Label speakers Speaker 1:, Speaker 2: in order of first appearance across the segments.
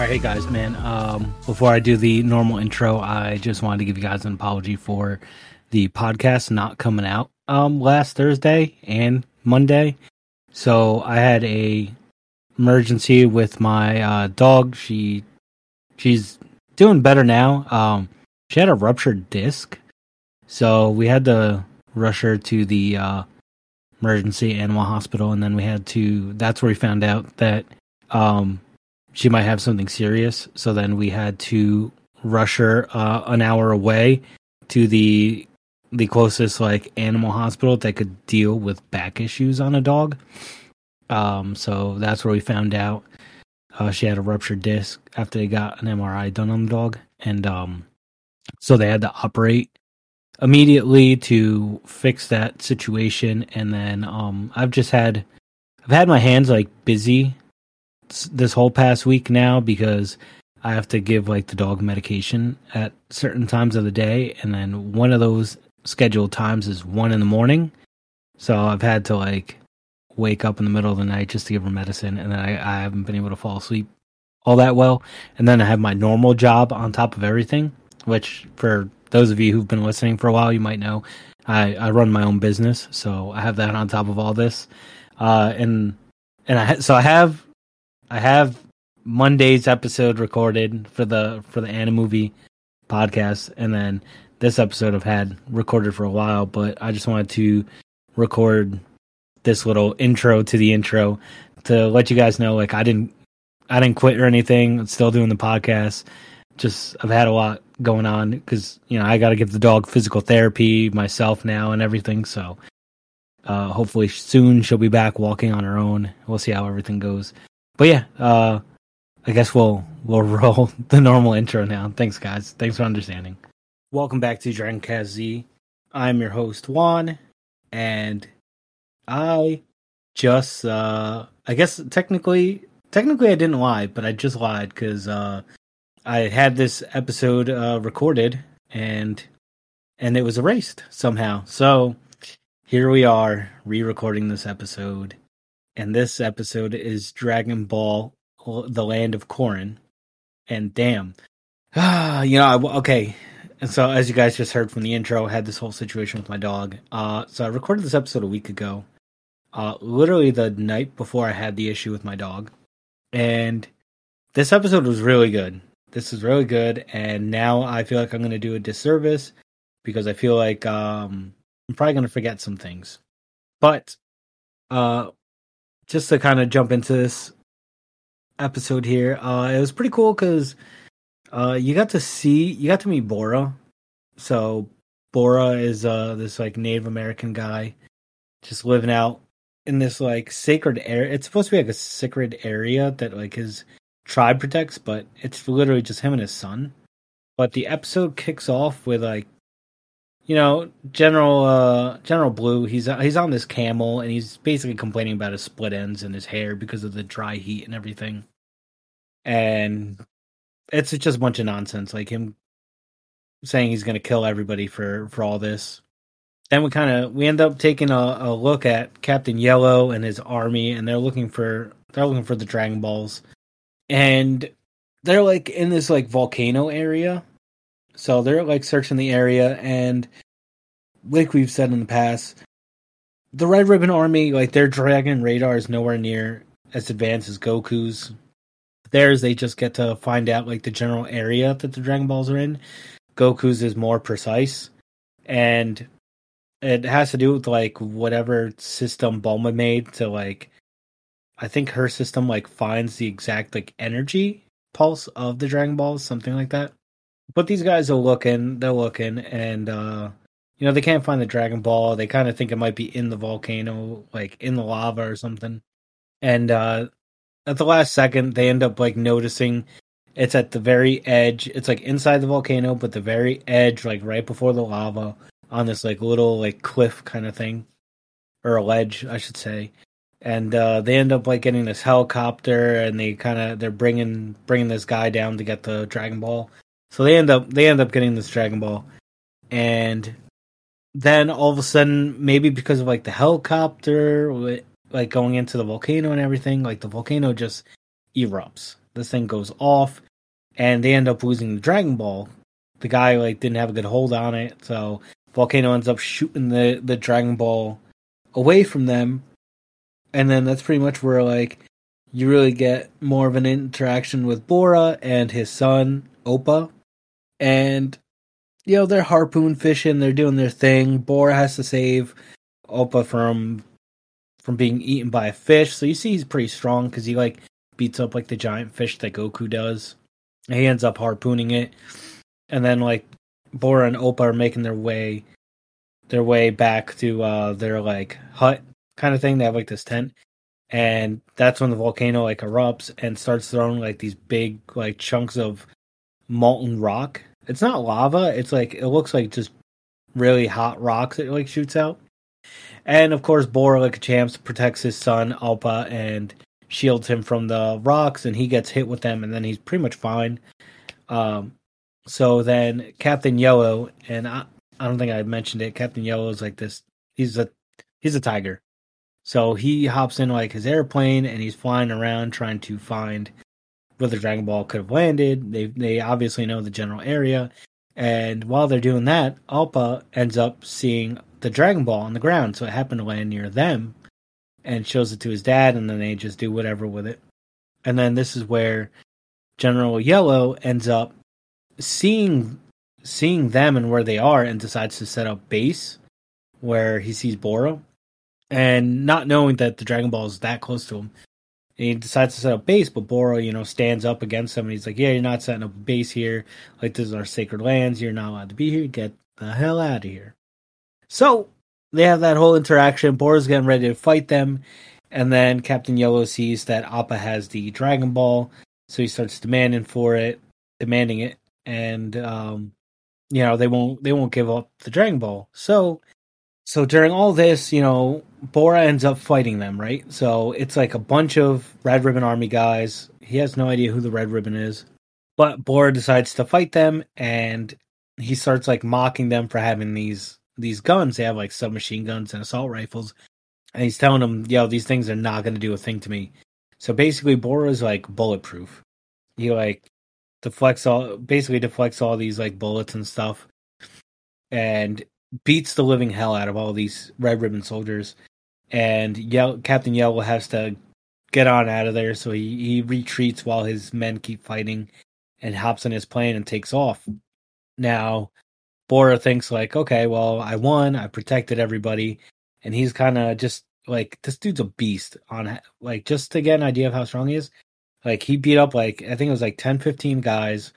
Speaker 1: right, hey guys, man. Um, before I do the normal intro, I just wanted to give you guys an apology for the podcast not coming out um last Thursday and Monday. So I had a emergency with my uh, dog. She she's doing better now. Um, she had a ruptured disc, so we had to rush her to the uh, emergency animal hospital, and then we had to. That's where we found out that um, she might have something serious. So then we had to rush her uh, an hour away to the the closest like animal hospital that could deal with back issues on a dog. Um, so that's where we found out uh, she had a ruptured disc after they got an MRI done on the dog, and um, so they had to operate immediately to fix that situation. And then um, I've just had I've had my hands like busy this whole past week now because I have to give like the dog medication at certain times of the day, and then one of those scheduled times is one in the morning. So I've had to like wake up in the middle of the night just to give her medicine, and then I, I haven't been able to fall asleep all that well. And then I have my normal job on top of everything, which for those of you who've been listening for a while, you might know I, I run my own business, so I have that on top of all this. Uh, and and I so I have I have Monday's episode recorded for the for the Movie podcast, and then this episode I've had recorded for a while, but I just wanted to record this little intro to the intro to let you guys know like I didn't I didn't quit or anything. I'm still doing the podcast. Just I've had a lot going on because you know I got to give the dog physical therapy myself now and everything. So uh, hopefully soon she'll be back walking on her own. We'll see how everything goes. But yeah, uh, I guess we'll we'll roll the normal intro now. Thanks guys. Thanks for understanding. Welcome back to Dragon Cast Z. I'm your host Juan, and I just uh I guess technically technically I didn't lie, but I just lied because uh I had this episode uh recorded and and it was erased somehow. So here we are re-recording this episode. And this episode is Dragon Ball The Land of Korin. And damn. Ah, you know, I, okay, and so, as you guys just heard from the intro, I had this whole situation with my dog. Uh, so I recorded this episode a week ago, uh, literally the night before I had the issue with my dog. And this episode was really good. This is really good, and now I feel like I'm going to do a disservice because I feel like um, I'm probably going to forget some things. But uh, just to kind of jump into this episode here, uh, it was pretty cool because uh, you got to see, you got to meet Bora. So Bora is uh this like Native American guy, just living out in this like sacred area. It's supposed to be like a sacred area that like his tribe protects, but it's literally just him and his son. But the episode kicks off with like, you know, General uh General Blue. He's he's on this camel and he's basically complaining about his split ends and his hair because of the dry heat and everything. And it's just a bunch of nonsense. Like him saying he's going to kill everybody for for all this. Then we kind of we end up taking a, a look at Captain Yellow and his army, and they're looking for they're looking for the Dragon Balls, and they're like in this like volcano area. So they're like searching the area, and like we've said in the past, the Red Ribbon Army, like their Dragon radar is nowhere near as advanced as Goku's theirs they just get to find out like the general area that the Dragon Balls are in. Goku's is more precise, and it has to do with like whatever system Bulma made to like. I think her system like finds the exact like energy pulse of the Dragon Balls, something like that. But these guys are looking, they're looking, and uh you know they can't find the Dragon Ball. They kind of think it might be in the volcano, like in the lava or something. And uh at the last second they end up like noticing it's at the very edge. It's like inside the volcano, but the very edge, like right before the lava, on this like little like cliff kind of thing, or a ledge, I should say. And uh, they end up like getting this helicopter, and they kind of they're bringing bringing this guy down to get the Dragon Ball. So they end up they end up getting this Dragon Ball, and then all of a sudden, maybe because of like the helicopter, like going into the volcano and everything, like the volcano just erupts. this thing goes off, and they end up losing the Dragon Ball. The guy like didn't have a good hold on it, so Volcano ends up shooting the the Dragon Ball away from them, and then that's pretty much where like you really get more of an interaction with Bora and his son Oppa, and you know they're harpoon fishing, they're doing their thing. Bora has to save Oppa from from being eaten by a fish, so you see he's pretty strong because he like beats up like the giant fish that Goku does. He ends up harpooning it, and then like Bora and Oppa are making their way their way back to uh their like hut kind of thing. They have like this tent. And that's when the volcano like erupts and starts throwing like these big like chunks of molten rock. It's not lava, it's like it looks like just really hot rocks that like shoots out. And of course Bora like a protects his son Alpa and shields him from the rocks and he gets hit with them and then he's pretty much fine. Um so then Captain Yellow and I, I don't think I mentioned it. Captain Yellow is like this. He's a he's a tiger. So he hops in like his airplane and he's flying around trying to find where the Dragon Ball could have landed. They they obviously know the general area, and while they're doing that, Alpa ends up seeing the Dragon Ball on the ground. So it happened to land near them, and shows it to his dad, and then they just do whatever with it. And then this is where General Yellow ends up seeing seeing them and where they are and decides to set up base where he sees Bora, and not knowing that the Dragon Ball is that close to him. And he decides to set up base, but Bora, you know, stands up against him and he's like, Yeah, you're not setting up a base here. Like, this is our sacred lands. You're not allowed to be here. Get the hell out of here. So they have that whole interaction. Bora's getting ready to fight them. And then Captain Yellow sees that Appa has the Dragon Ball. So he starts demanding for it, demanding it. And um, you know they won't they won't give up the Dragon Ball. So so during all this, you know, Bora ends up fighting them, right? So it's like a bunch of Red Ribbon Army guys. He has no idea who the Red Ribbon is, but Bora decides to fight them, and he starts like mocking them for having these these guns. They have like submachine guns and assault rifles, and he's telling them, "Yo, these things are not going to do a thing to me." So basically, Bora's like bulletproof. He like deflects all basically deflects all these like bullets and stuff and beats the living hell out of all these red ribbon soldiers. And Yell- captain yellow has to get on out of there so he, he retreats while his men keep fighting and hops on his plane and takes off. Now bora thinks like okay well i won i protected everybody. And he's kind of just like this dude's a beast on like just to get an idea of how strong he is. Like he beat up like I think it was like 10, 15 guys,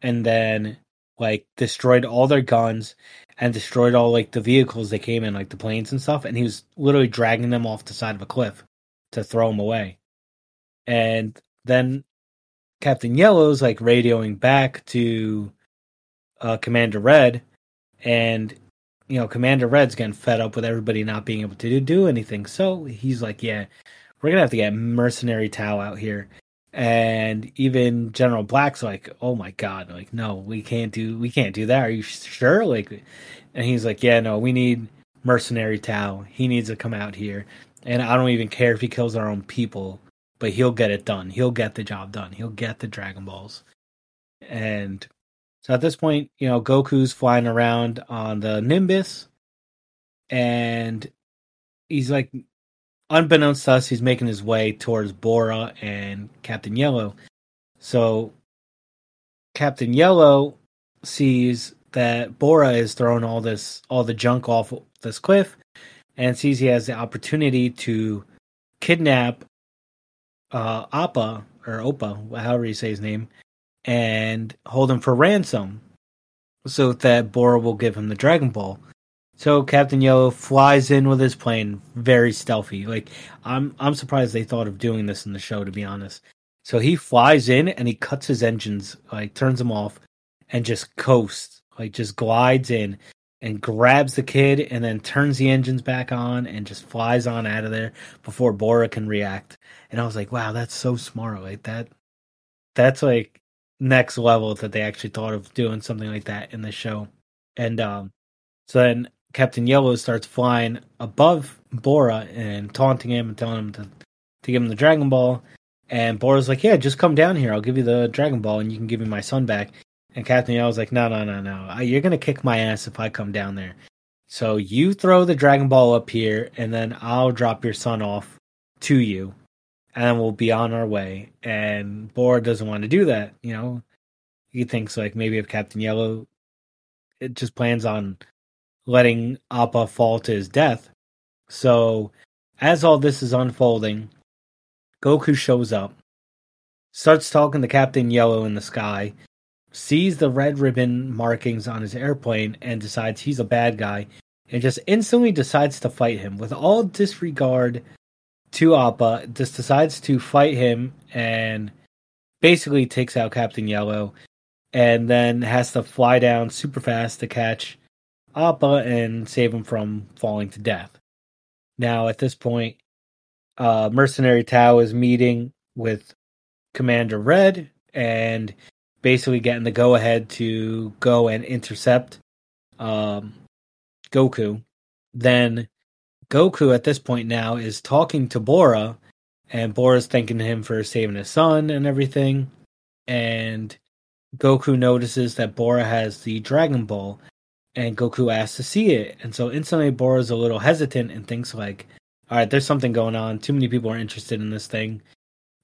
Speaker 1: and then like destroyed all their guns and destroyed all like the vehicles they came in, like the planes and stuff. And he was literally dragging them off the side of a cliff to throw them away. And then Captain Yellow's like radioing back to uh, Commander Red, and you know Commander Red's getting fed up with everybody not being able to do anything. So he's like, "Yeah, we're gonna have to get mercenary Tao out here." And even General Black's like, "Oh my god, like no, we can't do we can't do that. Are you sure?" Like, and he's like, "Yeah, no, we need mercenary tao He needs to come out here, and I don't even care if he kills our own people, but he'll get it done. He'll get the job done. He'll get the Dragon Balls." And so at this point, you know, Goku's flying around on the Nimbus, and he's like unbeknownst to us, he's making his way towards Bora and Captain Yellow. So Captain Yellow sees that Bora is throwing all this all the junk off this cliff and sees he has the opportunity to kidnap uh Appa or Opa, however you say his name, and hold him for ransom so that Bora will give him the Dragon Ball. So Captain Yellow flies in with his plane, very stealthy. Like I'm, I'm surprised they thought of doing this in the show, to be honest. So he flies in and he cuts his engines, like turns them off, and just coasts, like just glides in and grabs the kid, and then turns the engines back on and just flies on out of there before Bora can react. And I was like, wow, that's so smart. Like that, that's like next level that they actually thought of doing something like that in the show. And um, so then Captain Yellow starts flying above Bora and taunting him and telling him to, to give him the Dragon Ball. And Bora's like, "Yeah, just come down here. I'll give you the Dragon Ball, and you can give me my son back." And Captain Yellow's like, "No, no, no, no. You're gonna kick my ass if I come down there. So you throw the Dragon Ball up here, and then I'll drop your son off to you, and we'll be on our way." And Bora doesn't want to do that. You know, he thinks like maybe if Captain Yellow, it just plans on letting Appa fall to his death. So as all this is unfolding, Goku shows up, starts talking to Captain Yellow in the sky, sees the red ribbon markings on his airplane, and decides he's a bad guy, and just instantly decides to fight him with all disregard to Appa. Just decides to fight him and basically takes out Captain Yellow, and then has to fly down super fast to catch Appa and save him from falling to death. Now, at this point, uh, Mercenary Tao is meeting with Commander Red and basically getting the go ahead to go and intercept um, Goku. Then Goku at this point now is talking to Bora, and Bora's thanking him for saving his son and everything. And Goku notices that Bora has the Dragon Ball, and Goku asks to see it. And so instantly Bora's a little hesitant and thinks like, all right, there's something going on. Too many people are interested in this thing.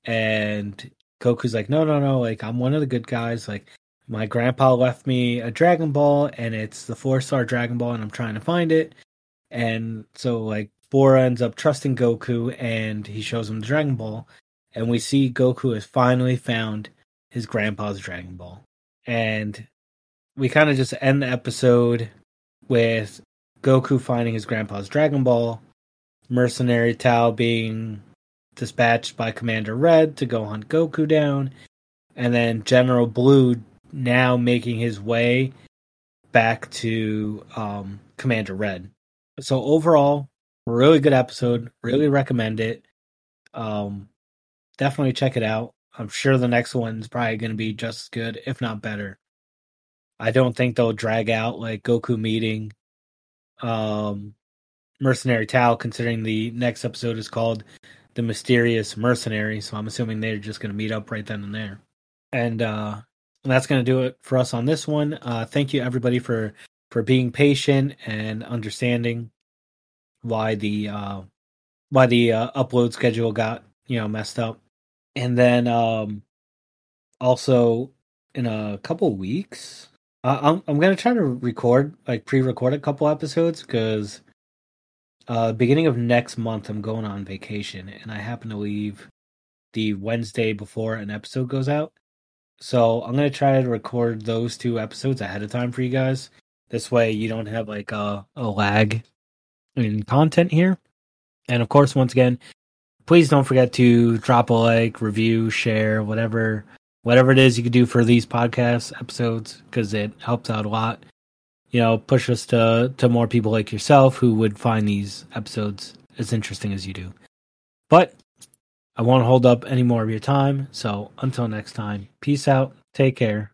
Speaker 1: And Goku's like, no, no, no, like I'm one of the good guys. Like my grandpa left me a Dragon Ball and it's the four star Dragon Ball and I'm trying to find it. And so like Bora ends up trusting Goku and he shows him the Dragon Ball. And we see Goku has finally found his grandpa's Dragon Ball. And we kind of just end the episode with Goku finding his grandpa's Dragon Ball Mercenary Tao being dispatched by Commander Red to go hunt Goku down, and then General Blue now making his way back to um, Commander Red. So overall, really good episode. Really recommend it. Um, definitely check it out. I'm sure the next one's probably going to be just as good, if not better. I don't think they'll drag out like Goku meeting um, Mercenary Tao, considering the next episode is called The Mysterious Mercenary. So I'm assuming they're just going to meet up right then and there. And uh, that's going to do it for us on this one. Uh, thank you, everybody, for for being patient and understanding why the uh, why the uh, upload schedule got you know messed up. And then um, also in a couple weeks, uh, I'm I'm gonna try to record like pre-record a couple episodes because uh, beginning of next month, I'm going on vacation, and I happen to leave the Wednesday before an episode goes out. So I'm gonna try to record those two episodes ahead of time for you guys. This way, you don't have like a, a lag in content here. And of course, once again, please don't forget to drop a like, review, share, whatever whatever it is you can do for these podcast episodes because it helps out a lot you know, push us to to more people like yourself who would find these episodes as interesting as you do. But I won't hold up any more of your time. So until next time, peace out. Take care.